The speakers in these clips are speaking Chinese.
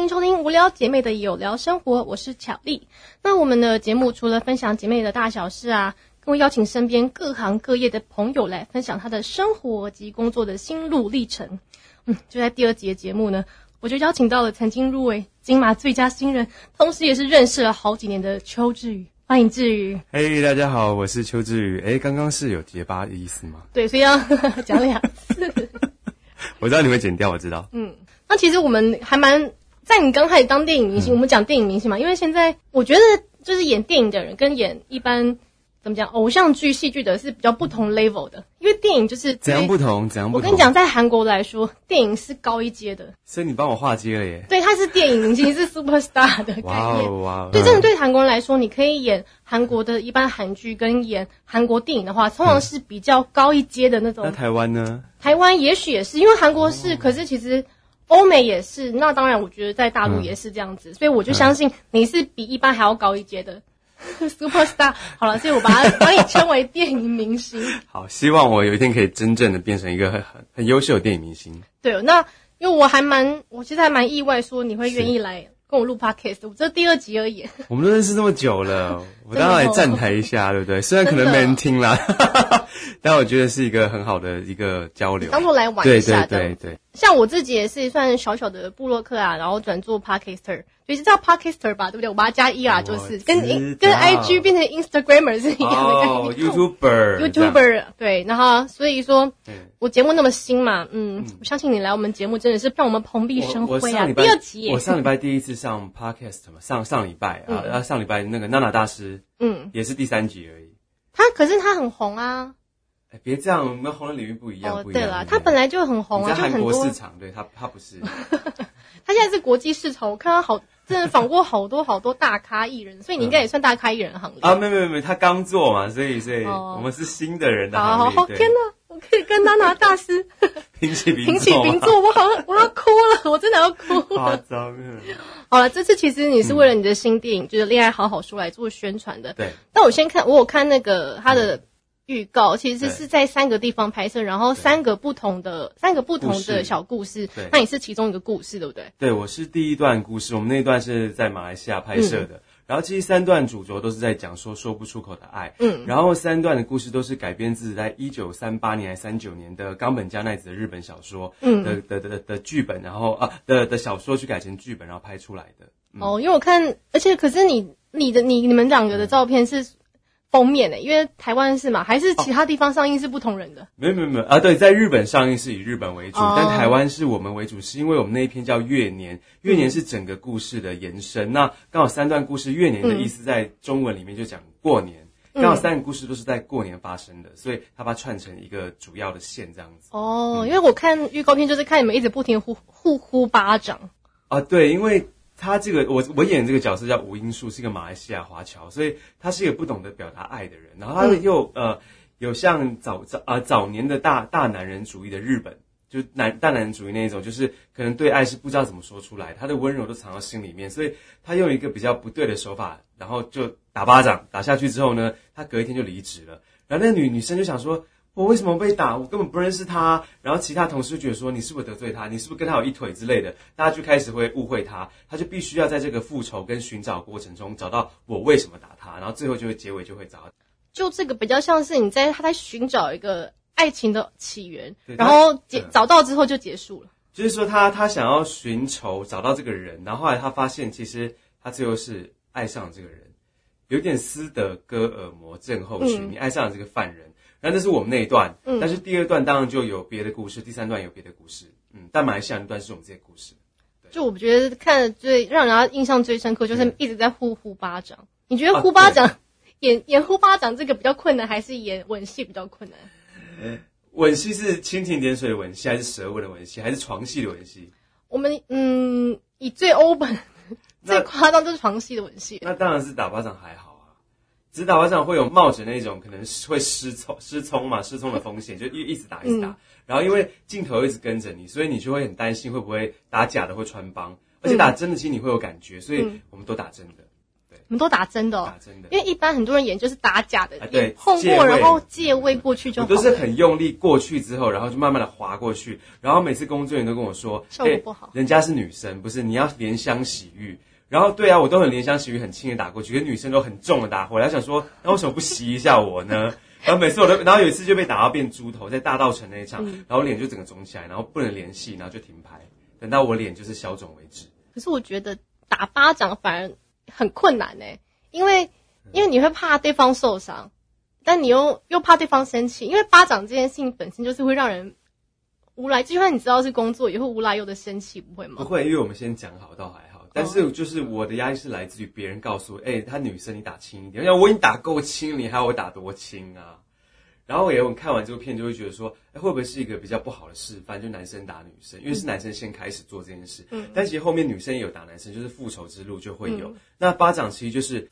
欢迎收听无聊姐妹的有聊生活，我是巧丽。那我们的节目除了分享姐妹的大小事啊，更会邀请身边各行各业的朋友来分享他的生活及工作的心路历程。嗯，就在第二集的节目呢，我就邀请到了曾经入围金马最佳新人，同时也是认识了好几年的邱志宇。欢迎志宇。嘿，大家好，我是邱志宇。哎，刚刚是有结巴的意思吗？对，所以要 讲两次。我知道你会剪掉，我知道。嗯，那其实我们还蛮在你刚开始当电影明星，我们讲电影明星嘛，因为现在我觉得就是演电影的人跟演一般怎么讲偶像剧、戏剧的是比较不同 level 的，因为电影就是怎样不同，怎样不同。我跟你讲，在韩国来说，电影是高一阶的，所以你帮我划阶了耶。对，他是电影明星，是 super star 的 概念。哇哦哇哦！对，真的对韩国人来说，你可以演韩国的一般韩剧跟演韩国电影的话，通常是比较高一阶的那种。那台湾呢？台湾也许也是，因为韩国是，可是其实欧美也是。那当然，我觉得在大陆也是这样子，所以我就相信你是比一般还要高一阶的 super star。好了，所以我把它 把你称为电影明星。好，希望我有一天可以真正的变成一个很很很优秀的电影明星。对，那因为我还蛮，我其实还蛮意外，说你会愿意来跟我录 podcast。我这第二集而已。我们都认识这么久了，我当然来站台一下，对不对？虽然可能没人听啦。但我觉得是一个很好的一个交流，当做来玩一下的。对对对，像我自己也是算小小的部落客啊，然后转做 podcaster，所以是叫 podcaster 吧，对不对？我把它加一啊就是跟跟 IG 变成 Instagramer 是一样的概念。YouTuber，YouTuber，对，然后所以说，我节目那么新嘛，嗯，我相信你来我们节目真的是让我们蓬荜生辉啊。第二集，我上礼拜第一次上 podcast 嘛，上上礼拜啊，然后上礼拜那个娜娜大师，嗯，也是第三集而已。他可是他很红啊。哎，别这样，我们红人领域不一样。哦，对了，他本来就很红啊，就很多市场，对他，他不是。他现在是国际市场，我看到好，真的访过好多好多大咖艺人，所以你应该也算大咖艺人行列啊。没没没，他刚做嘛，所以所以我们是新的人的行列。天哪，我可以跟他拿大师 平起平平起平坐，我好我要哭了，我真的要哭。夸张。好了，这次其实你是为了你的新电影，就是《恋爱好好说》来做宣传的。对。但我先看，我有看那个他的。预告其实是在三个地方拍摄，然后三个不同的三个不同的小故事。那你是其中一个故事，对不对？对，我是第一段故事。我们那一段是在马来西亚拍摄的，然后其实三段主轴都是在讲说说不出口的爱。嗯，然后三段的故事都是改编自在一九三八年还三九年的冈本加奈子的日本小说。嗯，的的的的剧本，然后啊的的小说去改成剧本，然后拍出来的。哦，因为我看，而且可是你你的你你们两个的照片是。封面呢？因为台湾是嘛，还是其他地方上映是不同人的？没有没有没有啊！对，在日本上映是以日本为主，但台湾是我们为主，是因为我们那一篇叫月年，月年是整个故事的延伸。那刚好三段故事，月年的意思在中文里面就讲过年，刚好三个故事都是在过年发生的，所以他把它串成一个主要的线这样子。哦，因为我看预告片就是看你们一直不停呼呼呼巴掌啊，对，因为。他这个我我演这个角色叫吴英树，是一个马来西亚华侨，所以他是一个不懂得表达爱的人。然后他又呃有像早早啊早年的大大男人主义的日本，就男大男人主义那一种，就是可能对爱是不知道怎么说出来，他的温柔都藏到心里面，所以他用一个比较不对的手法，然后就打巴掌打下去之后呢，他隔一天就离职了。然后那女女生就想说。我为什么被打？我根本不认识他。然后其他同事觉得说你是不是得罪他？你是不是跟他有一腿之类的？大家就开始会误会他，他就必须要在这个复仇跟寻找过程中找到我为什么打他，然后最后就会结尾就会找到。就这个比较像是你在他在寻找一个爱情的起源，然后结找到之后就结束了。就是说他他想要寻仇找到这个人，然后后来他发现其实他最后是爱上了这个人，有点斯德哥尔摩症候群，你爱上了这个犯人。那这是我们那一段，嗯但是第二段当然就有别的故事，第三段有别的故事，嗯，但马来西亚那段是我们这些故事。就我觉得看的最让人家印象最深刻，就是一直在呼呼巴掌。你觉得呼巴掌 演演呼巴掌这个比较困难，还是演吻戏比较困难？吻戏是蜻蜓点水的吻戏，还是舌吻的吻戏，还是床戏的吻戏？我们嗯，以最 open、最夸张就是床戏的吻戏。那当然是打巴掌还好。指导上会有冒着那种可能会失聪、失聪嘛、失聪的风险，就一一直打、一直打。然后因为镜头一直跟着你，所以你就会很担心会不会打假的会穿帮，而且打真的其实你会有感觉，所以我们都打真的。对。我们都打真的、哦打，真的。因为一般很多人演就是打假的，啊对演碰过然后借位过去就好。我都是很用力过去之后，然后就慢慢的滑过去，然后每次工作人员都跟我说，效果哎不好人家是女生，不是你要怜香惜玉。然后对啊，我都很怜香惜玉，很轻的打过去，可是女生都很重的打回来。想说，那为什么不袭一下我呢？然后每次我都，然后有一次就被打到变猪头，在大道城那一场，嗯然后脸就整个肿起来，然后不能联系，然后就停牌，等到我脸就是消肿为止。可是我觉得打巴掌反而很困难呢、因为因为你会怕对方受伤，但你又又怕对方生气，因为巴掌这件事情本身就是会让人无来，就算你知道是工作，也会无来由的生气，不会吗？不会，因为我们先讲好，倒还好。但是就是我的压力是来自于别人告诉我，哎、她女生你打轻一点，我想我已经打够轻，你还要我打多轻啊？然后我也有看完这部片就会觉得说，哎、会不会是一个比较不好的示范？就男生打女生，因为是男生先开始做这件事。嗯，但其实后面女生也有打男生，就是复仇之路就会有。那巴掌其实就是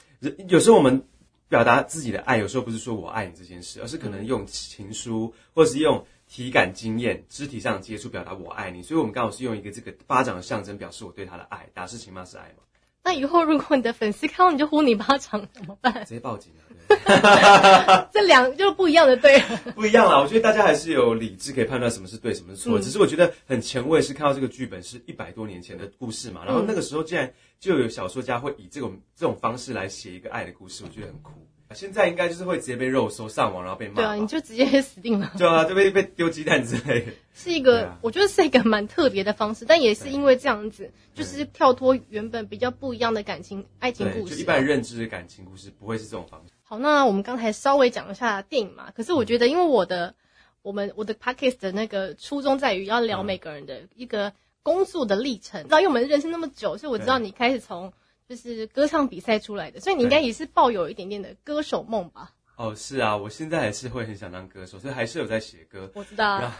有时候我们表达自己的爱，有时候不是说我爱你这件事，而是可能用情书，或者是用体感经验、肢体上的接触表达我爱你。所以我们刚好是用一个这个巴掌的象征，表示我对他的爱。打是情，骂是爱嘛，那以后如果你的粉丝看到你就呼你巴掌怎么办？直接报警啊！对这两就是不一样的对。不一样啦，我觉得大家还是有理智可以判断什么是对，什么是错。只是我觉得很前卫，是看到这个剧本是一百多年前的故事嘛，然后那个时候竟然就有小说家会以这种这种方式来写一个爱的故事，我觉得很酷。现在应该就是会直接被肉搜上网，然后被骂。对啊，你就直接死定了。对啊，就被被丢鸡蛋之类的。是一个，啊我觉得是一个蛮特别的方式，但也是因为这样子，就是跳脱原本比较不一样的感情爱情，故事、啊。就一般人认知的感情故事不会是这种方式。好，那我们刚才稍微讲一下电影嘛，可是我觉得，因为我的我们我的 podcast 的那个初衷在于要聊每个人的一个工作的历程，知道因为我们认识那么久，所以我知道你开始从就是歌唱比赛出来的，所以你应该也是抱有一点点的歌手梦吧？哦，是啊，我现在还是会很想当歌手，所以还是有在写歌。我知道然啊，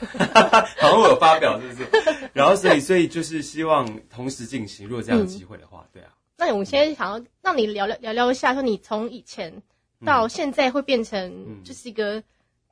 后 好像我有发表，是不是？然后所以所以就是希望同时进行，如果这样有机会的话，对啊。那我现在想要让你聊聊聊聊一下，说你从以前到现在会变成就是一个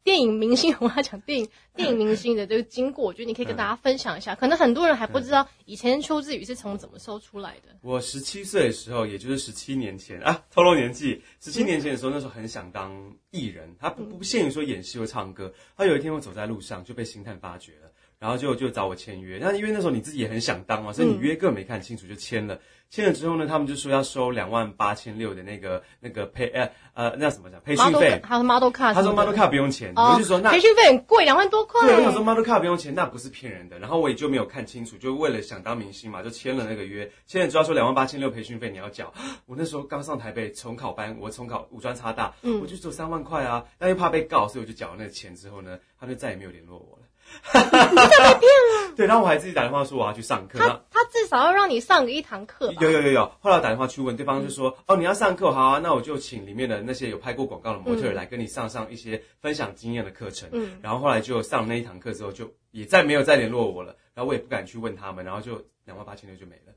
电影明星，我要讲电影 电影明星的这个经过，我觉得你可以跟大家分享一下。可能很多人还不知道以前邱志宇是从怎么时候出来的。我十七岁的时候，也就是十七年前啊，透露年纪。十七年前的时候，那时候很想当艺人，他不不限于说演戏或唱歌。他有一天我走在路上就被星探发掘了，然后就就找我签约。那因为那时候你自己也很想当嘛，所以你约根本没看清楚就签了。签了之后呢，他们就说要收两万八千六的那个那个培呃呃那什么讲培训费。还有 model card，他说 model card 不用钱，哦我就说那培训费很贵，两万多块。对，我想说 model card 不用钱，那不是骗人的。然后我也就没有看清楚，就为了想当明星嘛，就签了那个约。签了之后说两万八千六培训费你要缴。我那时候刚上台北重考班，我重考五专差大，嗯我就只有三万块啊，但又怕被告，所以我就缴了那个钱之后呢，他就再也没有联络我了。对，然后我还自己打电话说我要去上课，他他至少要让你上个一堂课。有有有有，后来我打电话去问对方，就说、哦你要上课，好啊，那我就请里面的那些有拍过广告的模特来跟你上上一些分享经验的课程。嗯然后后来就上了那一堂课之后，就也再没有再联络我了，然后我也不敢去问他们，然后就两万八千六就没了。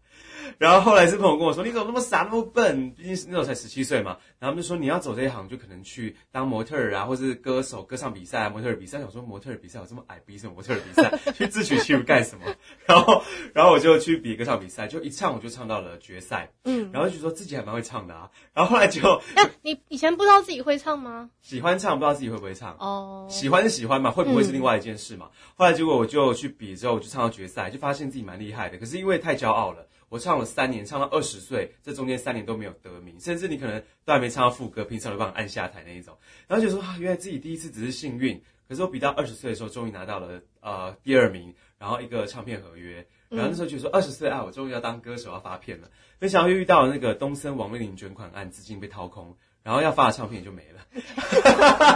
然后后来是朋友跟我说：“你怎么那么傻那么笨？毕竟是那时候才十七岁嘛。”然后他们就说：“你要走这一行，就可能去当模特儿啊，或是歌手、歌唱比赛、啊、模特儿比赛。”想说模特儿比赛有这么矮，比什么模特儿比赛？去自取其辱干什么？然后，然后我就去比歌唱比赛，就一唱我就唱到了决赛。嗯，然后就说自己还蛮会唱的啊。然后后来就那你以前不知道自己会唱吗？喜欢唱，不知道自己会不会唱。哦，喜欢是喜欢嘛，会不会是另外一件事嘛？后来结果我就去比之后，我就唱到决赛，就发现自己蛮厉害的。可是因为太骄傲了，我唱了三年，唱到二十岁，这中间三年都没有得名，甚至你可能都还没唱到副歌，平常都帮你按下台那一种。然后就说啊，原来自己第一次只是幸运，可是我比到二十岁的时候，终于拿到了呃第二名，然后一个唱片合约。然后那时候就说二十岁啊，我终于要当歌手要发片了。没想到又遇到那个东森王美玲捐款案，资金被掏空，然后要发的唱片也就没了。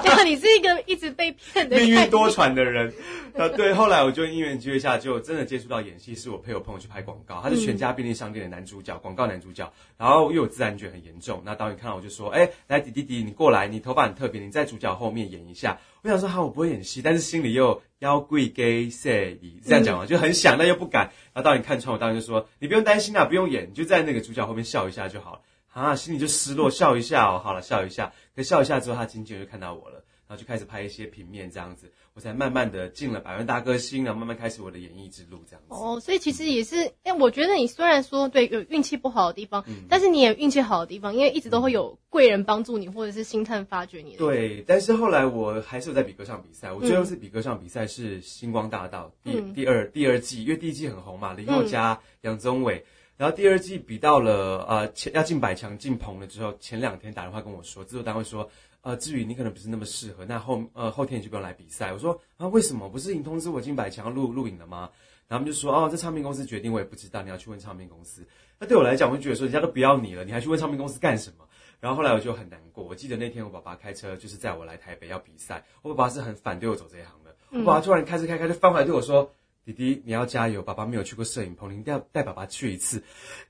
对，你是一个一直被骗的命运多。舛的人。呃，对，后来我就因缘机会下，就真的接触到演戏，是我陪我朋友去拍广告，他是全家便利商店的男主角，广告男主角。然后又有自然卷很严重，那导演看到我就说：“哎、来，弟弟弟，你过来，你头发很特别，你在主角后面演一下。”我想说，哈，我不会演戏，但是心里又要贵给谁？这样讲嘛，就很想，但又不敢。然后导演看穿我，导演就说：“你不用担心啊，不用演，你就在那个主角后面笑一下就好了。”啊，心里就失落，笑一下哦，好了，笑一下。可笑一下之后，他经纪人就看到我了，然后就开始拍一些平面这样子，我才慢慢的进了百万大歌星，然后慢慢开始我的演艺之路这样子。哦，所以其实也是，哎、我觉得你虽然说对有运气不好的地方，嗯但是你也有运气好的地方，因为一直都会有贵人帮助你，或者是星探发掘你的。，对，但是后来我还是有在比歌唱比赛。我最后一次比歌唱比赛是《星光大道》第、嗯第二第二季，因为第一季很红嘛，林宥嘉、杨宗纬。然后第二季比到了呃前要进百强进棚了之后，前两天打电话跟我说，制作单位说，呃，至于你可能不是那么适合，那后呃后天你就不用来比赛。我说啊，为什么？不是已经通知我进百强录录影了吗？然后他们就说哦，这唱片公司决定，我也不知道，你要去问唱片公司。那对我来讲，我就觉得说，人家都不要你了，你还去问唱片公司干什么？然后后来我就很难过。我记得那天我爸爸开车就是载我来台北要比赛，我爸爸是很反对我走这一行的。我爸爸突然开车开开就翻回来对我说：“弟弟，你要加油，爸爸没有去过摄影棚，你一定要带爸爸去一次。”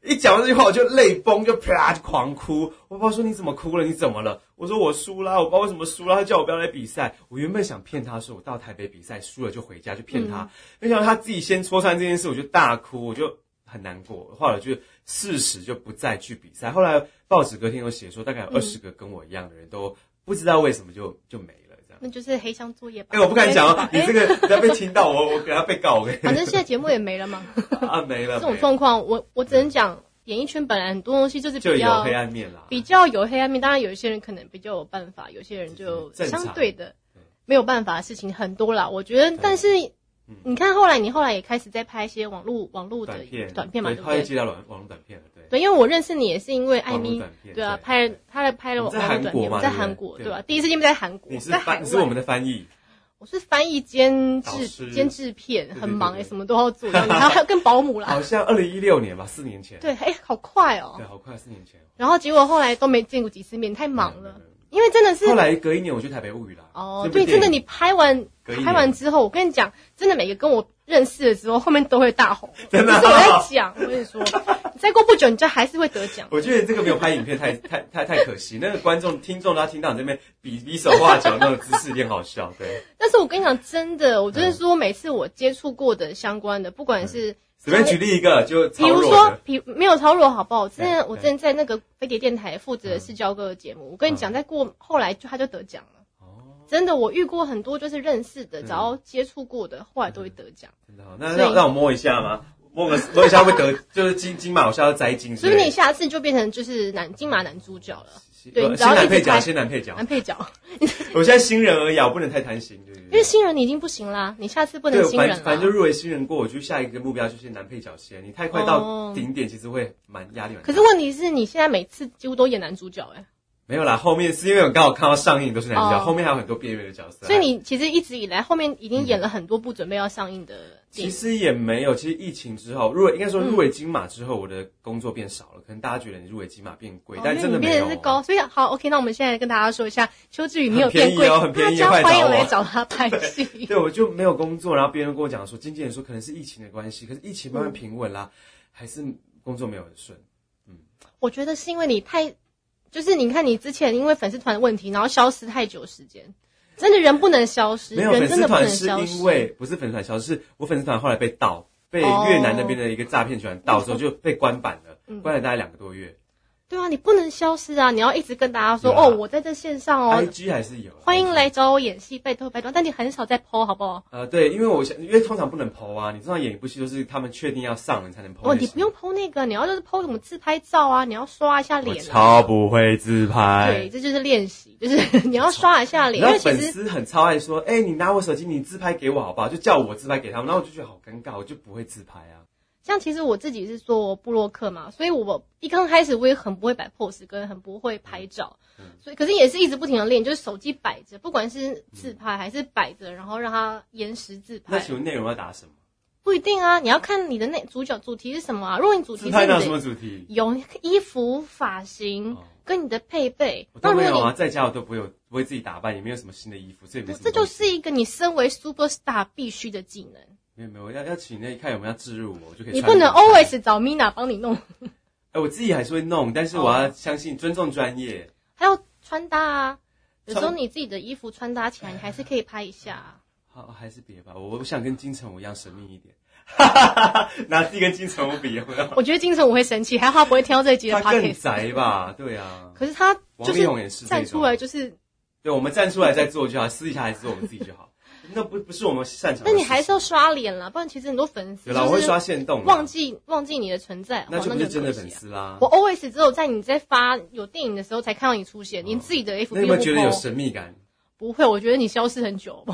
一讲完这句话，我就泪崩，就啪就狂哭。我爸爸说：“你怎么哭了？你怎么了？”我说：“我输了，我不知道为什么输了。”他叫我不要来比赛。我原本想骗他说我到台北比赛输了就回家，就骗他。没想到他自己先戳穿这件事，我就大哭，我就很难过。后来就事实就不再去比赛。后来报纸隔天有写说，大概有二十个跟我一样的人都不知道为什么就就没。那就是黑箱作业吧。哎、我不敢讲哦，哎你这个不要被听到，我我给他被告，反正现在节目也没了嘛。啊没了，这种状况，我我只能讲，演艺圈本来很多东西就是比较黑暗面啦。比较有黑暗面。当然，有一些人可能比较有办法，有些人就相对的没有办法的事情很多啦。我觉得，但是你看后来，你后来也开始在拍一些网络网络的短片。短片嘛，对不对？后来接到网网络短片了，对。对，因为我认识你也是因为艾米对啊，对。拍他来拍了我网络短片，在韩国嘛在对吧？第一次见面在韩国，你是翻，你是我们，的翻译，我是翻译兼制兼制片，很忙哎，什么都要做，然后还有跟保姆啦。好，像二零一六年吧，四年前。对，哎，好快哦。对，。好快，四年前。然后结果后来都没见过几次面，太忙了因为真的是后来隔一年我去台北物语啦。哦，对，真的，你拍完拍完之后，我跟你讲，真的每个跟我认识的时候，后面都会大红。真的是我在讲，我跟你说，再过不久，你就还是会得奖。我觉得这个没有拍影片太太太太可惜，那个观众听众他听到你这边比比手画脚那种姿势有点好笑，对。但是我跟你讲，真的，我就是说，每次我接触过的相关的，不管是随便举例一个，就比如说，比没有超弱好不好？我之前我之前在那个飞碟电台负责的是教歌的节目，我跟你讲，在过后来就他就得奖了。哦，真的，我遇过很多就是认识的，嗯只要接触过的，后来都会得奖。真的好，那让让我摸一下吗？摸个摸一下会得，就是金金马，我下要摘金所。以你下次就变成就是男金马男主角了，对呃你只要先男配角，一直拍先男配角男。配角。我现在新人而已啊，我不能太贪心，对不对因为新人你已经不行啦，你下次不能对，新人啦。反反正就入围新人过，我就下一个目标就是男配角先。你太快到哦顶点，其实会蛮压力蛮大。可是问题是你现在每次几乎都演男主角哎、没有啦，后面是因为我刚好看到上映都是男主角，哦后面还有很多边缘的角色。所以你其实一直以来后面已经演了很多部准备要上映的电影。其实也没有，其实疫情之后入围，应该说入围金马之后，我的工作变少了。可能大家觉得你入围金马变贵，但真的没有变得是高，所以好 OK。那我们现在跟大家说一下，邱志宇没有很便变贵，宜哦很便宜大家欢迎我来找他拍戏。对，我就没有工作，然后别人跟我讲说，经纪人说可能是疫情的关系，可是疫情慢慢平稳啦，还是工作没有很顺。嗯我觉得是因为你太，就是你看你之前因为粉丝团的问题，然后消失太久时间，真的人不能消失，没有粉人真的不丝团是能消失。因为不是粉丝团消失，是我粉丝团后来被盗，被哦越南那边的一个诈骗集团盗之后就被关版了，嗯关了大概两个多月。对啊，你不能消失啊！你要一直跟大家说、啊哦，我在这线上哦，IG 还是有，欢迎来找我演戏，拜托拜托。但你很少在 PO 好不好？呃，对，因为我想，因为通常不能 PO 啊，你通常演一部戏都是他们确定要上你才能 PO 哦，你不用 PO 那个，你要就是 PO 什么自拍照啊，你要刷一下脸、啊。超不会自拍。对，这就是练习，就是你要刷一下脸，因为粉丝很超爱说，哎、你拿我手机，你自拍给我好不好？就叫我自拍给他们，然后我就觉得好尴尬，我就不会自拍啊。像其实我自己是做布洛克嘛，所以我一刚开始我也很不会摆 pose，跟很不会拍照，嗯所以可是也是一直不停的练，就是手机摆着，不管是自拍还是摆着，然后让它延时自拍。那请问内容要打什么？不一定啊，你要看你的那主角主题是什么啊。如果你主题是拍到什么主题？有衣服、发型哦跟你的配备我，那如果你都没有啊，在家我都不会有，不会自己打扮，也没有什么新的衣服，所以没什么这就是一个你身为 super star 必须的技能，没有没有，要要请那看有没有要置入我，我就可以。你不能 always 找 Mina 帮你弄，哎、我自己还是会弄，但是我哦要相信尊重专业。还有穿搭啊。有时候你自己的衣服穿搭起来，你还是可以拍一下啊。好，还是别吧，我我想跟金城武一样神秘一点，哈哈哈拿自己跟金城武比有没有？我觉得金城武会生气，还好他不会听到这一集的他更。宅吧？对啊，可是他就王力宏也是站出来，就是对，我们站出来再做就好，私底下还是做我们自己就好。那不不是我们擅长的。那你还是要刷脸啦，不然其实很多粉丝对啦，我会刷线动，忘记忘记你的存在，那就不是真的粉丝啦。我 always 只有在你在发有电影的时候才看到你出现，你自己的 FB 那你有没有觉得有神秘感？不会，我觉得你消失很久，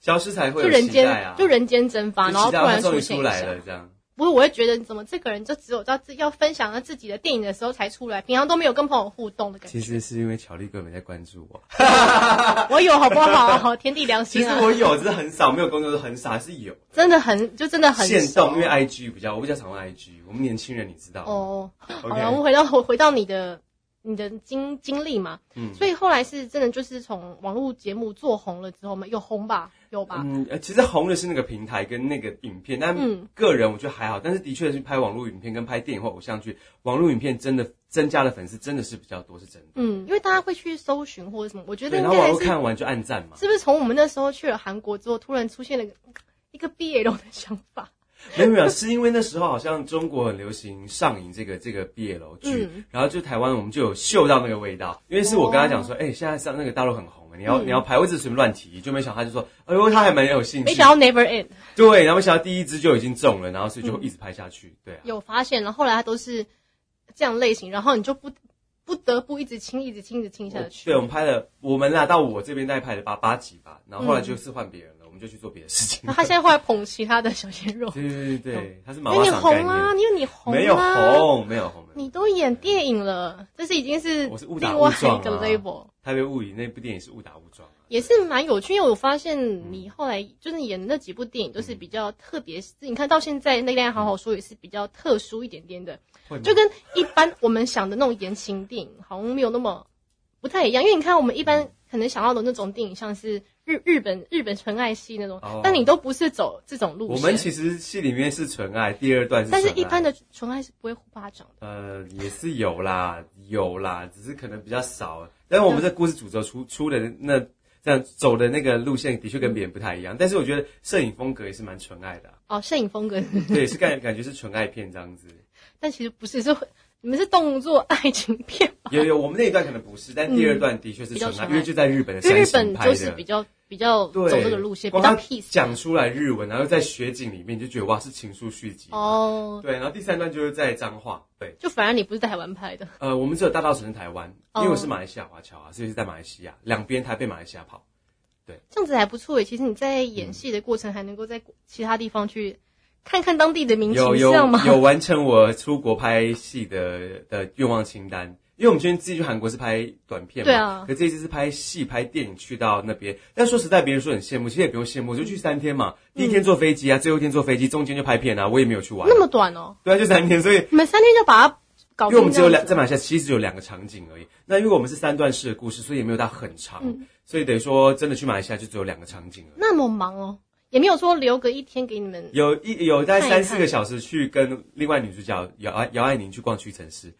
消失才会有就人间就人间蒸发，然后突然出现了，。这样。不是，我会觉得怎么这个人就只有到自要分享他自己的电影的时候才出来，平常都没有跟朋友互动的感觉。其实是因为巧丽根本在关注我，我有好不好？天地良心啊！其实我有，只是很少，没有工作很少，还是有。真的很就真的很限动，因为 IG 比较，我比较常用 IG。我们年轻人，你知道吗哦。好了，我们回到回回到你的你的经经历嘛，嗯所以后来是真的就是从网络节目做红了之后嘛，有红吧，有吧？嗯，呃其实红的是那个平台跟那个影片，但嗯个人我觉得还好。但是的确是拍网络影片跟拍电影或偶像剧，网络影片真的增加的粉丝真的是比较多，是真的。嗯，因为大家会去搜寻或者什么，我觉得对，然后网络看完就按赞嘛。是不是从我们那时候去了韩国之后，突然出现了 一个 BL 的想法？没有没有，是因为那时候好像中国很流行上瘾这个这个 BL 剧，嗯然后就台湾我们就有嗅到那个味道。因为是我跟他讲说，哎、现在上那个大陆很红，你要、嗯你要排，我只是随便乱提，就没想到他就说，哎呦，他还蛮有兴趣。没想到 Never End 对，然后没想到第一支就已经中了，然后所以就一直拍下去。对啊，有发现，然后后来他都是这样类型，然后你就不不得不一直亲，一直亲，一直亲下去。对，我们拍了，我们啦到我这边大概拍了八八集吧，然后后来就是换别人们就去做别的事情。那他现在后来捧其他的小鲜肉，对对对对，他是毛因为你红啊，因为你红、啊，没有，红，没有红。没有你都演电影了，这是已经是我是误打另外误撞啊一个 label。台北物语那部电影是误打误撞啊。也是蛮有趣，因为我发现你后来就是演的那几部电影都是比较特别，你看到现在那恋爱好好说也是比较特殊一点点的，就跟一般我们想的那种言情电影好像没有那么不太一样。因为你看我们一般可能想要的那种电影，像是日日本日本纯爱戏那种，哦但你都不是走这种路线。我们其实戏里面是纯爱，第二段是，但是一般的纯爱是不会互巴掌的。呃也是有啦，有啦，只是可能比较少。但是我们这故事主轴出出的那这样走的那个路线的确跟别人不太一样，但是我觉得摄影风格也是蛮纯爱的啊、哦，摄影风格，对，是感感觉是纯爱片这样子。但其实不是，是会你们是动作爱情片吧？有有，我们那一段可能不是，但第二段的确是纯爱，因为就在日本的日本就形拍的。是比较比较走对，这个路线，比较 peace 讲出来日文，然后在雪景里面，你就觉得哇是情书续集。哦。对，然后第三段就是在彰化。对，就反而你不是在台湾拍的，呃，我们只有大稻城是台湾，因哦为我是马来西亚华侨啊，所以是在马来西亚两边台北、马来西亚跑。对这样子还不错诶。其实你在演戏的过程，还能够在其他地方去看看当地的民情，有有完成我出国拍戏的的愿望清单，因为我们今天自己去韩国是拍短片嘛，对啊。可这一次是拍戏、拍电影去到那边。但说实在，别人说很羡慕，其实也不用羡慕，我就去三天嘛，第一天坐飞机啊，最后一天坐飞机，中间就拍片啊，我也没有去玩，那么短哦，对啊，就三天，所以你们三天就把它搞定因为我们只有两在马来西亚，其实只有两个场景而已。那因为我们是三段式的故事，所以也没有到很长，嗯。所以等于说真的去马来西亚就只有两个场景而已。那么忙哦，也没有说留个一天给你们。有一有大概看一看三四个小时去跟另外女主角姚爱姚爱宁去逛屈臣氏，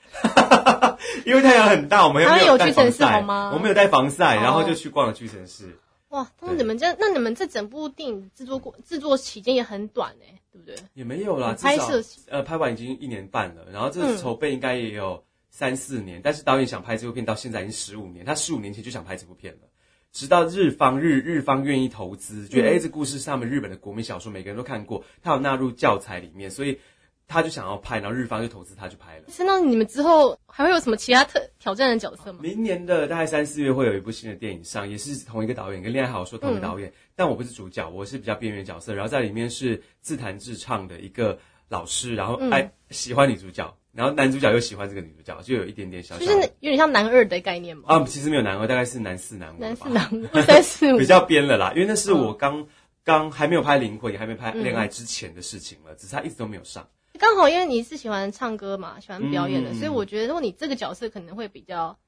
因为太阳很大，我们又没有带屈臣氏防晒好吗我们有带防晒，哦然后就去逛了屈臣氏。哇，那对你们这那你们这整部电影制作过制作期间也很短哎，对不对？也没有啦，拍摄呃拍完已经一年半了，然后这嗯筹备应该也有三四年，但是导演想拍这部片到现在已经十五年，他十五年前就想拍这部片了。直到日方日日方愿意投资，觉得嗯哎、诶这故事是他们日本的国民小说，每个人都看过，他有纳入教材里面，所以他就想要拍，然后日方就投资他去拍了。是那你们之后还会有什么其他特挑战的角色吗？明年的大概三四月会有一部新的电影上，也是同一个导演，跟《恋爱好说》同一个导演，但我不是主角，我是比较边缘角色。然后在里面是自弹自唱的一个老师，然后嗯爱、喜欢女主角，然后男主角又喜欢这个女主角，就有一点点小就是有点像男二的概念嘛，啊，其实没有男二，大概是男四男五吧，男四男五 三四五。比较编了啦，因为那是我刚刚还没有拍《灵魂》，也还没拍《恋爱》之前的事情了，只是他一直都没有上。刚好因为你是喜欢唱歌嘛，喜欢表演的，嗯。所以我觉得如果你这个角色可能会比较，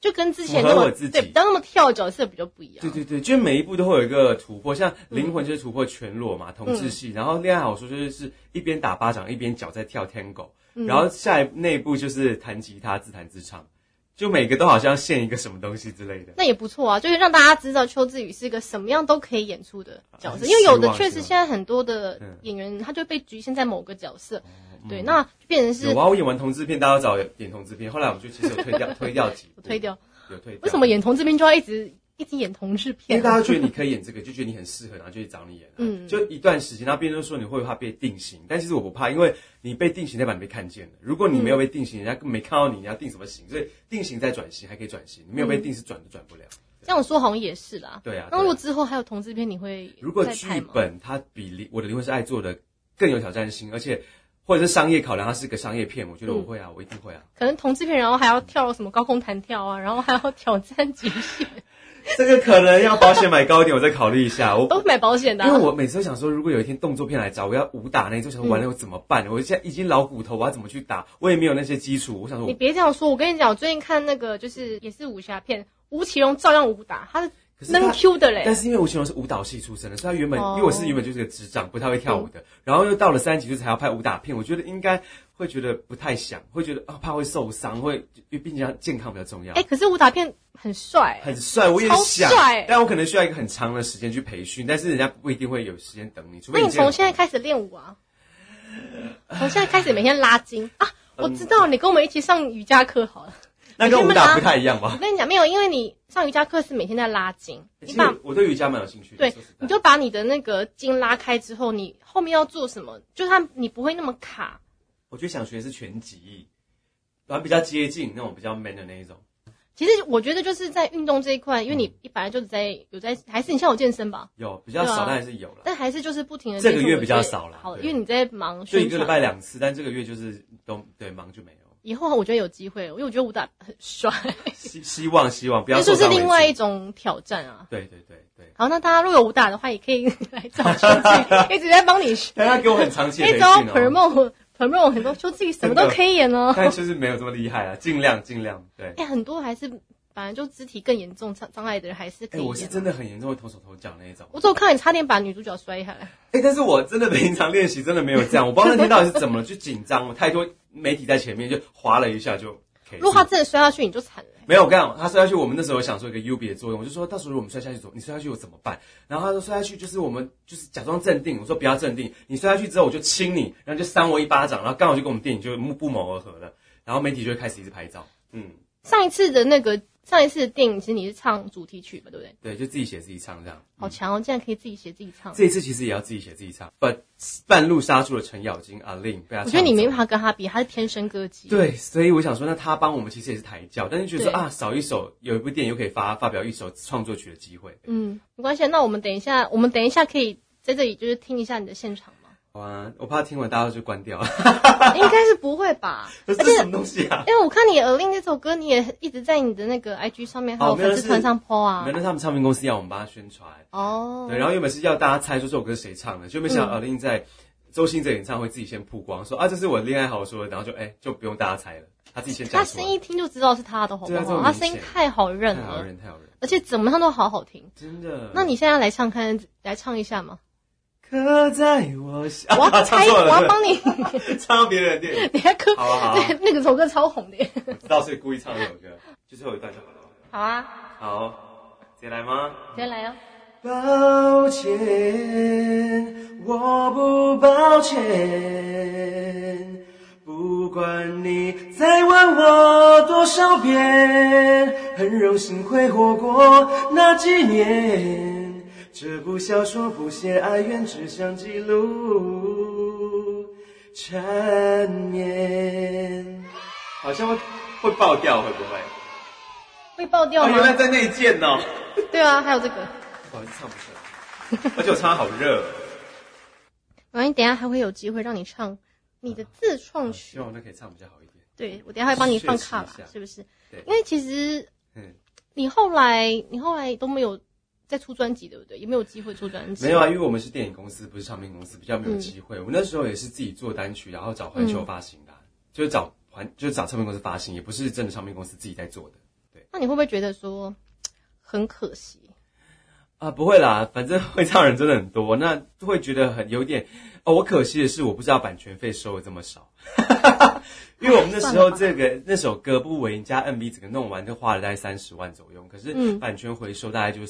就跟之前符那么对比较那么跳的角色比较不一样。对对对，就是每一步都会有一个突破，像《灵魂》就是突破全裸嘛，同志戏，然后《恋爱好说》就是是一边打巴掌一边脚在跳 tango，、然后下一那一部就是弹吉他自弹自唱，就每个都好像献一个什么东西之类的。那也不错啊，就是让大家知道邱志宇是一个什么样都可以演出的角色，啊因为有的确实现在很多的嗯演员他就被局限在某个角色，对，那就变成是有啊，我演完同志片，大家都找演同志片，后来我们就其实有推掉推掉几部，推掉。有推掉。为什么演同志片就要一直一直演同志片因为片？大家觉得你可以演这个，就觉得你很适合，然后就去找你演、嗯，嗯就一段时间，然后别人都说你会不会怕被定型，但其实我不怕，因为你被定型代表你被看见了。如果你没有被定型，人家根本没看到你，你要定什么型？所以定型再转型还可以转型，你没有被定是转都转不了。这样说好像也是啦。对啊，那如果之后还有同志片，你会如果剧？本它比离我的灵魂是爱做的更有挑战性，而且或者是商业考量，它是个商业片，我觉得我会啊，我一定会啊。可能同志片，然后还要跳什么高空弹跳啊，然后还要挑战极限，这个可能要保险买高一点，我再考虑一下。我都买保险的啊、因为我每次都想说，如果有一天动作片来找我要武打那一种，想说完了我怎么办？我现在已经老骨头，我要怎么去打？我也没有那些基础。我想说你，别这样说，我跟你讲，我最近看那个就是也是武侠片，吴奇隆照样武打，他是能可是他 Q 的嘞。但是因为吴奇隆是舞蹈系出身的，所以他原本、哦因为我是原本就是个智障，不太会跳舞的，然后又到了三级就才要拍武打片，我觉得应该会觉得不太想，会觉得啊怕会受伤，会因为毕竟健康比较重要。哎、可是武打片很帅、很帅，我也想，但我可能需要一个很长的时间去培训，但是人家不一定会有时间等你，除非那你从现在开始练舞啊？从现在开始每天拉筋啊！我知道，你跟我们一起上瑜伽课好了。那跟武打不太一样吧我？跟你讲，没有，因为你上瑜伽课是每天在拉筋，你其把我对瑜伽蛮有兴趣的，对你就把你的那个筋拉开之后，你后面要做什么，就它你不会那么卡。我就想学的是拳击，然后比较接近那种比较 man 的那一种。其实我觉得就是在运动这一块，因为你一本来就是在有在，还是你像我健身吧，有比较少，但还是有了。但还是就是不停的。这个月比较少了好，对因为你在忙就一个礼。拜两次，但这个月就是都对忙就没有。以后我觉得有机会，因为我觉得武打很帅，希希望希望不要这就是。另外一种挑战啊。对对对对，好，那大家如果有武打的话，也可以来找秋季，一直在帮你学，大家给我很长期的培可以找训哦，promote promote 很多，说自己什么都可以演哦。但就是没有这么厉害啊，尽量尽量对。哎、很多还是本来就肢体更严重障障碍的人还是可哎、以。我是真的很严重，会头手头脚那一种。我只有看你差点把女主角摔下来。哎、但是我真的平常练习真的没有这样，我不知道那天到底是怎么了，就紧张了，太多媒体在前面，就滑了一下就。如果他真的摔下去，你就惨了、没有，我跟你讲，他摔下去，我们那时候有想说一个 U B 的作用，我就说到时候如果我们摔下去你摔下去我怎么办？然后他说摔下去就是我们就是假装镇定，我说不要镇定，你摔下去之后我就亲你，然后就扇我一巴掌，然后刚好就跟我们电影就不谋而合了，然后媒体就会开始一直拍照，嗯，上一次的那个上一次的电影，其实你是唱主题曲嘛，对不对？对，就自己写自己唱这样。好强哦，竟然可以自己写自己唱。这一次其实也要自己写自己唱，把半路杀出了程咬金阿令，被他我觉得你没办法跟他比，他是天生歌姬。，对，所以我想说，那他帮我们其实也是抬轿，但是觉得说啊，少一首有一部电影又可以发发表一首创作曲的机会。嗯，没关系。那我们等一下，我们等一下可以在这里就是听一下你的现场吗？好啊，我怕听完大家就关掉了，应该是不会吧？这是什么东西啊？因为我看你《耳令》这首歌，你也一直在你的那个 IG 上面，还有粉丝团上 po 啊原。来他们唱片公司要我们帮他宣传，哦，对，然后原本是要大家猜出这首歌是谁唱的，就没想到尔令在周星哲演唱会自己先曝光，说啊这是我恋爱好说的，然后就哎就不用大家猜了，他自己先他讲他，声音一听就知道是他的，好不好？他声音太好认了，太好认太好认，而且怎么唱都好好听。真的。那你现在来唱看，来唱一下吗？刻在我心，我要啊唱开，我要帮你，唱到别人的电影，你还刻，好啊好那个首歌超红的知道，所以故意唱这首歌，就最后一段就好了。好啊，好，直接来吗？直接来哦。抱歉，我不抱歉。不管你再问我多少遍，很荣幸会活过那几年。这部小说不写哀怨，只想记录缠绵。好像会会爆掉，会不会？会爆掉哦，原来吗？在内建哦。对啊，还有这个。不好意思，唱不出来，而且我唱得好热。然后你等一下还会有机会让你唱你的自创曲希。望那可以唱比较好一点。对，我等一下会帮你放卡啦学习一下，是不是？对因为其实嗯，你后来你后来都没有再出专辑，对不对？也没有机会出专辑。没有啊，因为我们是电影公司，不是唱片公司，比较嗯没有机会。我那时候也是自己做单曲，然后找环球发行的啊、就是找环，就是找唱片公司发行，也不是真的唱片公司自己在做的。对那你会不会觉得说很可惜？啊，不会啦，反正会唱人真的很多，那会觉得很有点哦。我可惜的是，我不知道版权费收的这么少，因为我们那时候这个那首歌《不为加 MV 整个弄完就花了大概三十万左右，可是嗯版权回收大概就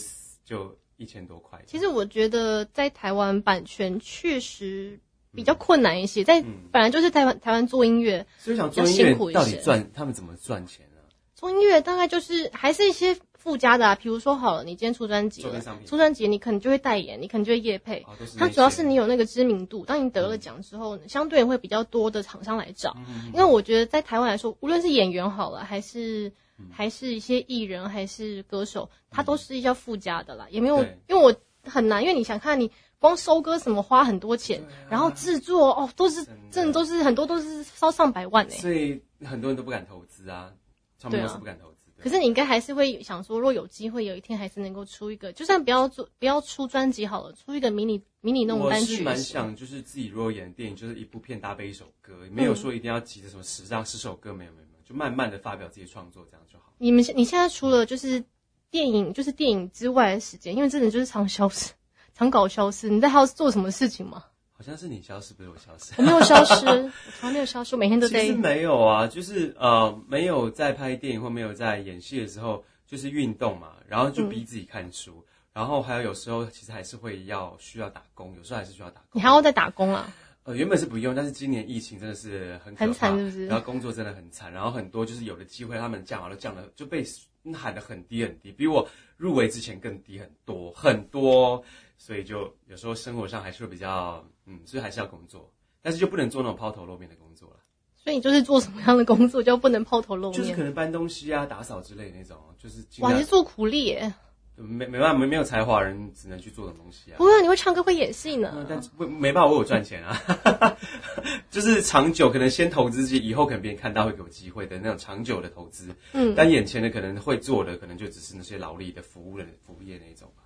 就一千多块。其实我觉得在台湾版权确实比较困难一些，在嗯本来就是台湾台湾做音乐，所以想做音乐到底赚他们怎么赚钱啊？做音乐大概就是还是一些附加的啊，比如说好了，你今天出专辑出专辑你可能就会代言，你可能就会业配。哦，它主要是你有那个知名度，当你得了奖之后，相对会比较多的厂商来找。嗯因为我觉得在台湾来说，无论是演员好了，还是还是一些艺人，还是歌手，它都是一些附加的啦，也没有，因为我很难，因为你想看你光收歌什么花很多钱，然后制作哦都是真的。都是很多都是烧上百万哎、所以很多人都不敢投资啊，他们都是不敢投资。可是你应该还是会想说，若有机会有一天还是能够出一个，就算不要做不要出专辑好了，出一个迷你迷你那种我单是蛮曲也行。想，就是自己如果演电影，就是一部片搭配一首歌，没有说一定要急着什么十张十首歌，没有没有，就慢慢的发表自己的创作，这样就好。你们现你现在除了就是电影，就是电影之外的时间，因为真的就是常消失，常搞消失。你在还要做什么事情吗？好像是你消失，不是我消失。我没有消失，我从来没有消失，我每天都在其实。没有啊，就是呃，没有在拍电影或没有在演戏的时候，就是运动嘛，然后就逼自己看书，然后还有有时候其实还是会要需要打工，有时候还是需要打工。你还要再打工啊？呃，原本是不用，但是今年疫情真的是很可怕很惨是不是然后工作真的很惨，然后很多就是有的机会，他们降码都降了，就被喊得很低很低，比我入围之前更低很多很多，所以就有时候生活上还是会比较，嗯，所以还是要工作，但是就不能做那种抛头露面的工作了，所以你就是做什么样的工作就不能抛头露面？就是可能搬东西啊、打扫之类的那种，就是尽哇，你是做苦力耶！没没办法，没没有才华的人只能去做这种东西啊不。会啊，你会唱歌会演戏嗯呢。但是不没办法为，我有赚钱啊，就是长久可能先投资自己，以后可能别人看到会给我机会的那种长久的投资。嗯，但眼前的可能会做的，可能就只是那些劳力的服务的服务业那一种吧。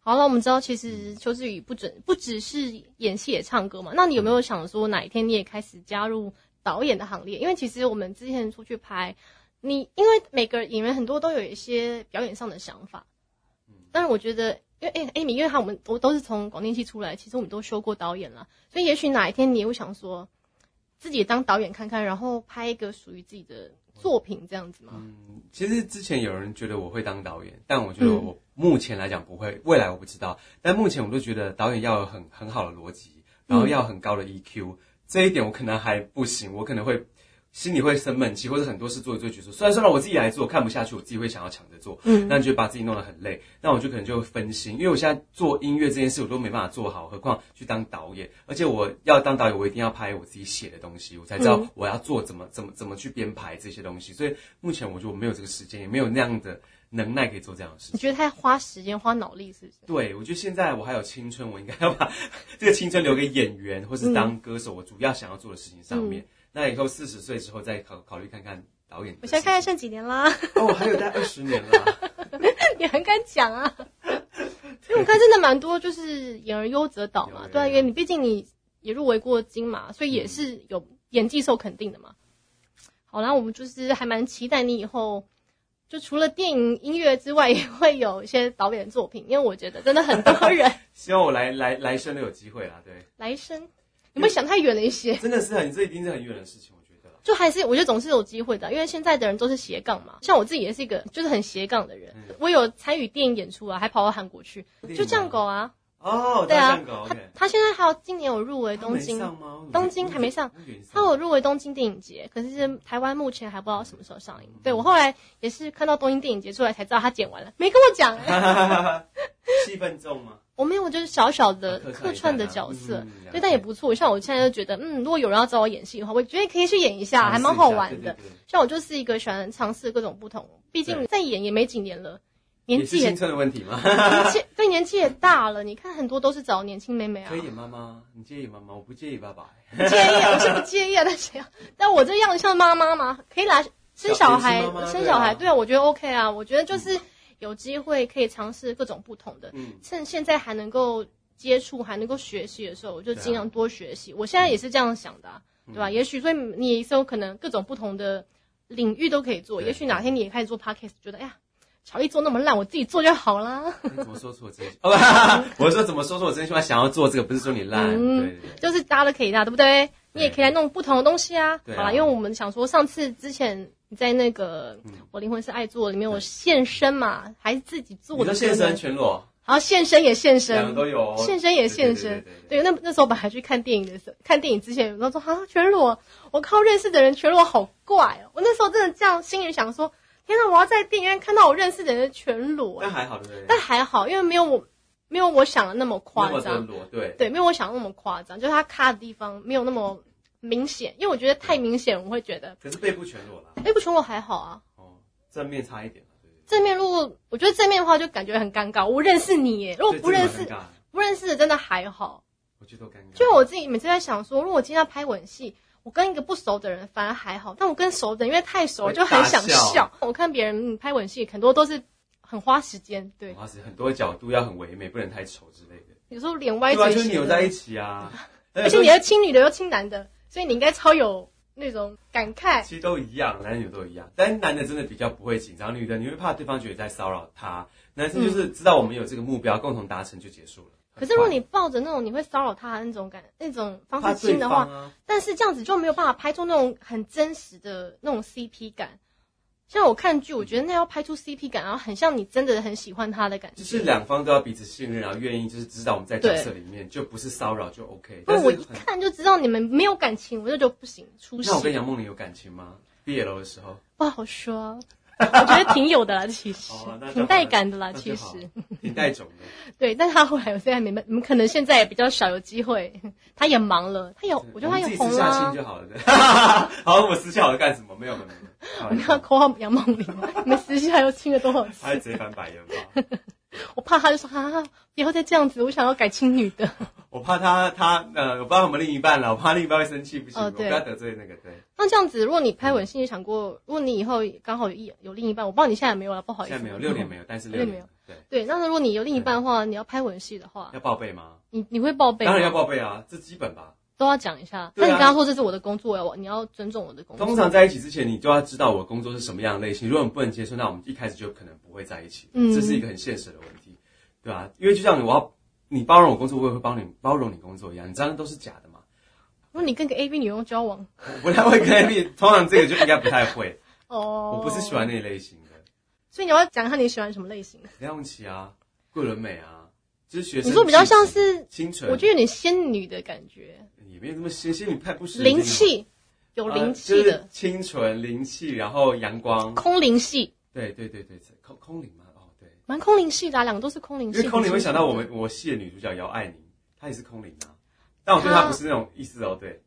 好了，我们知道其实邱志宇不准不只是演戏也唱歌嘛。那你有没有想说哪一天你也开始加入导演的行列？因为其实我们之前出去拍，你因为每个演员很多都有一些表演上的想法，但是我觉得。因为哎，Amy，因为他我们我都是从广电系出来，其实我们都修过导演了，所以也许哪一天你也会想说，自己当导演看看，然后拍一个属于自己的作品这样子吗？嗯，其实之前有人觉得我会当导演，但我觉得嗯我目前来讲不会，未来我不知道。但目前我都觉得导演要有很很好的逻辑，然后要很高的 EQ，、这一点我可能还不行，我可能会心里会生闷气，或者很多事做一做，觉得说，虽然说让我自己来做，看不下去，我自己会想要抢着做，嗯。那就把自己弄得很累，那我就可能就会分心，因为我现在做音乐这件事我都没办法做好，何况去当导演，而且我要当导演，我一定要拍我自己写的东西，我才知道嗯。我要做怎么怎么怎么去编排这些东西，所以目前我觉得我没有这个时间，也没有那样的能耐可以做这样的事情。你觉得太花时间花脑力是不是？对，我觉得现在我还有青春，我应该要把 这个青春留给演员或是当歌手，我主要想要做的事情上面。那以后四十岁之后再考考虑看看导演。我现在看看剩几年啦，哦，还有大概二十年啦。你很敢讲啊！因为我看真的蛮多，就是演而优则导嘛对啊，因为你毕竟你也入围过金马，所以也是有演技受肯定的嘛。好啦，我们就是还蛮期待你以后，就除了电影音乐之外，也会有一些导演作品，因为我觉得真的很多人 希望我来来来生都有机会啦。对，来生，有没有想太远了一些？真的是很，这一定是很远的事情，我觉得。就还是我觉得总是有机会的，因为现在的人都是斜杠嘛。像我自己也是一个就是很斜杠的人，嗯我有参与电影演出啊，还跑到韩国去，就这样狗啊。哦，对啊他。他现在还有今年有入围东京，东京还没上，他有入围东京电影节，可是台湾目前还不知道什么时候上映。对我后来也是看到东京电影节出来才知道他剪完了，没跟我讲、欸。气氛重吗？我没有，就是小小的啊客串的角色，对，但也不错。像我现在就觉得，嗯，如果有人要找我演戏的话，我觉得可以去演一下，还蛮好玩的。像我就是一个喜欢尝试各种不同，毕竟对在演也没几年了，年纪也也是青春的问题吗？年纪 对年纪也大了。你看很多都是找年轻妹妹啊可，以演妈妈，你介意妈妈？我不介意爸爸。不介意啊，我是不介意啊，但是要，但我这样像妈妈吗？可以来生小孩生小孩，对啊对啊，我觉得 OK 啊，我觉得就是有机会可以尝试各种不同的，嗯，趁现在还能够接触、还能够学习的时候，我就尽量多学习。我现在也是这样想的、啊，对吧？也许所以你也是有可能各种不同的领域都可以做。也许哪天你也开始做 podcast，觉得哎呀，乔一做那么烂，我自己做就好啦。你怎么说出我真心？哦，不，我说怎么说出我真心话？想要做这个，不是说你烂，嗯对对对。就是大家都可以啦，对不对？你也可以来弄不同的东西啊。好啦，因为我们想说，上次之前你在那个《我灵魂是爱做》里面，我现身嘛，还是自己做的现身，全裸，然后现身也现两个身，都有。哦，现身也现身。对对对对对对，那那时候本来去看电影的时候，看电影之前，有人说啊，全裸，我靠认识的人全裸好怪哦。我那时候真的这样心里想说，天哪，我要在电影院看到我认识的人全裸，但还好，对不对？但还好，因为没有我没有我想的那么夸张，裸，对，对，没有我想的那么夸张，就是他卡的地方没有那么明显，因为我觉得太明显，我会觉得，可是背部全裸啦，背部全裸还好啊。哦，正面差一点，正面如果我觉得正面的话，就感觉很尴尬。我认识你耶，如果，不认识不认识的，真的还好。我觉得都尴尬。就我自己每次在想说，如果我今天要拍吻戏，我跟一个不熟的人反而还好，但我跟熟的人因为太熟了，就很想大笑我看别人嗯拍吻戏，很多都是很花时间，对，哇塞，很多角度要很唯美，不能太丑之类的。有时候脸歪对啊，嘴就是扭在一，起啊。而且你要亲女的又亲男的，所以你应该超有那种感慨。其实都一样，男女都一样，但男的真的比较不会紧张，女的你会怕对方觉得在骚扰他，男生就是知道我们有这个目标，共同达成就结束了。可是如果你抱着那种你会骚扰他的那种感那种方式亲的话，啊，但是这样子就没有办法拍出那种很真实的那种 CP 感。像我看剧，我觉得那要拍出 CP 感，然后很像你真的很喜欢他的感觉。就是两方都要彼此信任，然后愿意就是知道我们在角色里面就不是骚扰就 OK。不然我一看就知道你们没有感情，我就觉得不行，出戏那我跟杨梦玲有感情吗？毕业楼的时候，不好说。我觉得挺有的啦，其实 挺带感的啦，其好实挺带种的。对。但他后来我现在没你们可能现在也比较少有机会，他也忙了，他有我觉得他们也红了自己私下亲啊。就好了。对好，我私下好了干什么？没有没有没有开我玩笑，们要口号杨梦玲，你们私下又亲了多少次？他会直接翻白眼吧？我怕他就说啊，不要再这样子，我想要改青女的。我怕他他呃，我不知道我们另一半了，我怕另一半会生气，不行，哦对我不要得罪那个对。那这样子，如果你拍吻戏，你想过，如果你以后刚好有一有另一半，我不知道你现在没有了，不好意思。现在没有六年没有，但是六六年没有对，对，那如果你有另一半的话，你要拍吻戏的话，要报备吗？你你会报备？当然要报备啊，这基本吧。都要讲一下。那你刚刚说这是我的工作，我你要尊重我的工作。通常在一起之前，你就要知道我工作是什么样的类型。如果你不能接受，那我们一开始就可能不会在一起。嗯这是一个很现实的问题，对吧、因为就像我要你包容我工作，我也会帮你包容你工作一样，你知道那都是假的嘛。如果你跟个 A B 女优交往，我不太会跟 A B，，通常这个就应该不太会。哦，我不是喜欢，那类型的，所以你要讲一下你喜欢什么类型的？梁咏琪啊，桂纶镁啊，就是学生。你说比较像是，清纯，我觉得有点仙女的感觉，也没有这么仙，仙女太不实灵气，有呃灵气就是的，清纯灵气，然后阳光。空灵系，对对对对，空空灵嘛，哦对，蛮空灵系的啊，两个都是空灵系。因为空灵会想到我们我戏的女主角姚爱宁，她也是空灵啊，但我对她不是那种意思哦，对，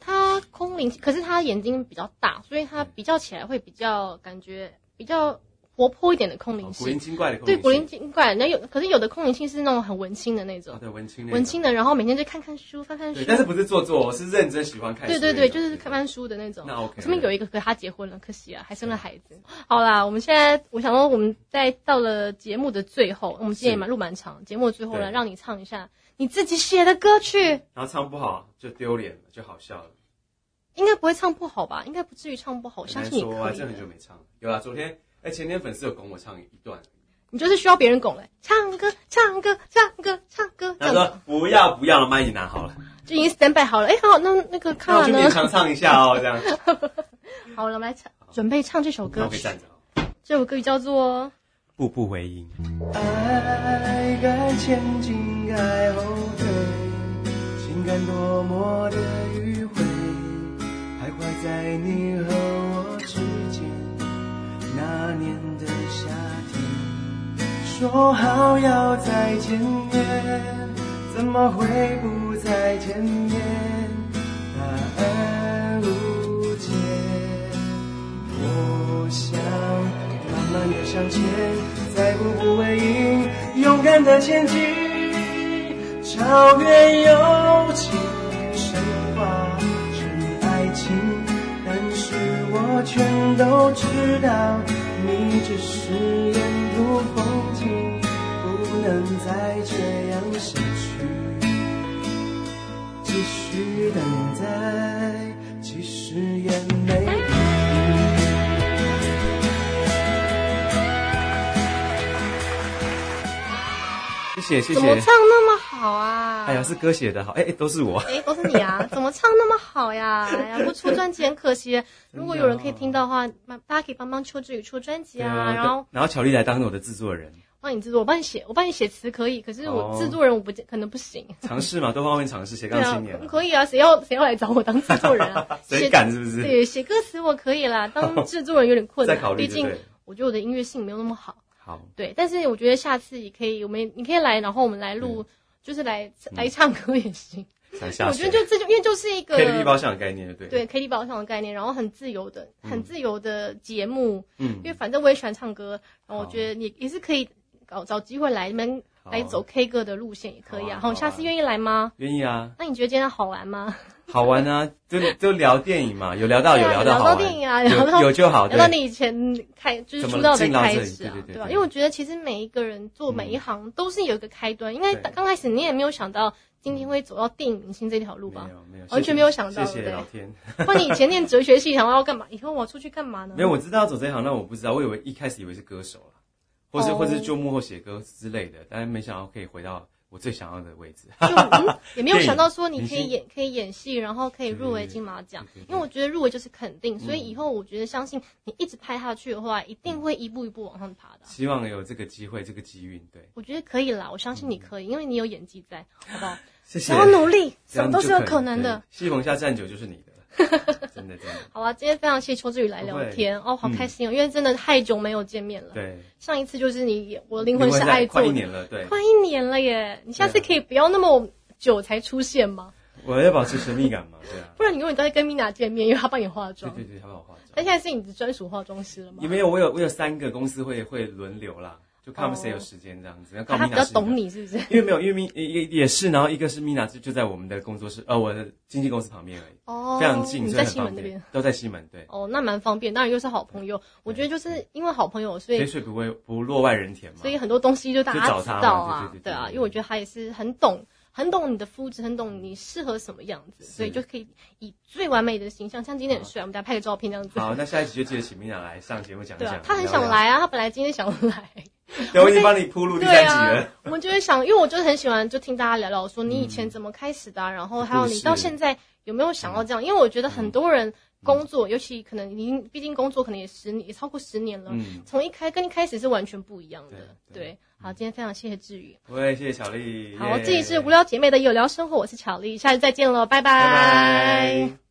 她空灵，可是她眼睛比较大，所以她比较起来会比较感觉比较活泼一点的空灵系。哦古灵精怪的空灵，对古灵，精怪，那有可是有的空灵性是那种很文青的那种哦，对文青文青的，然后每天就看看书，翻翻书，。但是不是做作，我是认真喜欢看书对对对，就是看翻书的那种。那 OK 我身边有一个，可是他结婚了，可惜啊，还生了孩子。好啦，我们现在我想说，我们在到了节目的最后，我们今天也蛮录蛮长，节目的最后呢，让你唱一下你自己写的歌曲，然后唱不好就丢脸了，就好笑了。应该不会唱不好吧？应该不至于唱不好，我相信你难说啊，可以的这很。久没唱了。有啦，昨天哎前天粉丝有拱我唱一段，你就是需要别人拱嘞，唱歌，唱歌，唱歌，唱歌，这他说不要不要了，麦已经拿好了，就已经 stand by 好了。哎，好，那那个那我就卡呢勉？强唱一下哦，这样。好了，我们来唱，准备唱这首歌曲。那我可以站着哦。这首歌曲叫做步步为营。爱该前进，该后退，情感多么的迂回，徘徊在你和年的夏天，说好要再见面，怎么会不再见面？答案无解。我想慢慢的向前，再步步为营，勇敢的前进，超越友情神话成爱情。但是我全都知道，你只是沿途风景，不能再这样下去。继续等待，其实也没意义。谢谢谢怎么谢。唱那么好啊？哎呀，是歌写的好，哎哎，都是我。哎，都是你啊！怎么唱那么好呀？哎呀，不出专辑很可惜。如果有人可以听到的话，那大家可以帮帮秋志宇出专辑啊，然后然后巧丽来当我的制作人，帮你制作，我帮你写，我帮你写词可以，可是我哦制作人我不见可能不行。尝试嘛，多方面尝试，斜对啊杠青年，可以啊，谁要谁要来找我当制作人啊谁写敢是不是？对，写歌词我可以啦，当制作人有点困难，再考虑毕竟。我觉得我的音乐性没有那么好。好，对，但是我觉得下次也可以，我们你可以来，然后我们来录，就是来来唱歌也行。我觉得就这就因为就是一个 KTV 包厢的概念，对。对 K T 包厢的概念，然后很自由的、很自由的节目。嗯。因为反正我也喜欢唱歌，然后我觉得你也是可以搞找机会来你们好来走 K 歌的路线也可以啊。好，下次愿意来吗？愿意啊，那你觉得今天好玩吗？好玩啊，就就聊电影嘛，有聊到对啊聊到有聊到电影啊聊到有有就好，聊到你以前开就是出道的开始啊对吧？因为我觉得其实每一个人做每一行都是有一个开端，因为刚开始你也没有想到今天会走到电影明星这条路吧没？有没有，完全没有想到谢谢对不对老天。不然你以前 念哲学系，想要干嘛？以后我要出去干嘛呢？没有，我知道要走这一行，但我不知道，我以为一开始以为是歌手啦，或是、哦或是做幕后写歌之类的，但是没想到可以回到我最想要的位置。就嗯，也没有想到说你可以演可以演戏，然后可以入围金马奖因为我觉得入围就是肯定，所以嗯以后我觉得相信你一直拍下去的话，一定会一步一步往上爬的啊。希望有这个机会，这个机运，对，我觉得可以啦，我相信你可以，因为你有演技在，好不好？谢谢。然后努力，什么都是有可能的。。对西蒙下站久就是你 真的真的。好啊，今天非常谢谢邱志宇来聊天哦，好开心哦，因为真的太久没有见面了。对，上一次就是你，我灵魂是爱做，快一年了，对，快一年了耶！你下次可以不要那么久才出现吗？我要保持神秘感嘛，对啊，不然你永远都在跟米娜见面，因为她帮你化妆。对对对，他帮我化妆。那现在是你的专属化妆师了吗也？没有，我有我有三个公司会会轮流啦，就看他们谁有时间这样子，要告他比较懂你是不是？因为没有，因为米也也是，然后一个是米娜就就在我们的工作室，呃，我的经纪公司旁边而已，哦，非常近，你在西门那边。，都在西门，对，哦，那蛮方便。当然又是好朋友，我觉得就是因为好朋友，所以肥水不会不落外人田嘛，所以很多东西就大家知道啊对啊，因为我觉得他也是很懂。很懂你的肤质，很懂你适合什么样子，所以就可以以最完美的形象，像今天很帅，我们大家拍个照片这样子。好，那下一集就记得请米娜来上节目讲一讲，，对啊他很想来啊，他本来今天想来，对，我已经帮你铺路第对三集了啊，，我们就会想，因为我就是很喜欢就听大家聊聊说你以前怎么开始的啊、然后还有你到现在有没有想要这样？因为我觉得很多人工作，尤其可能已经毕竟工作可能也十年，也超过十年了，嗯，从一开跟一开始是完全不一样的。对好，今天非常谢谢志宇。我也谢谢巧丽，好，这里是无聊姐妹的有聊生活，我是巧丽，下次再见了，拜拜拜。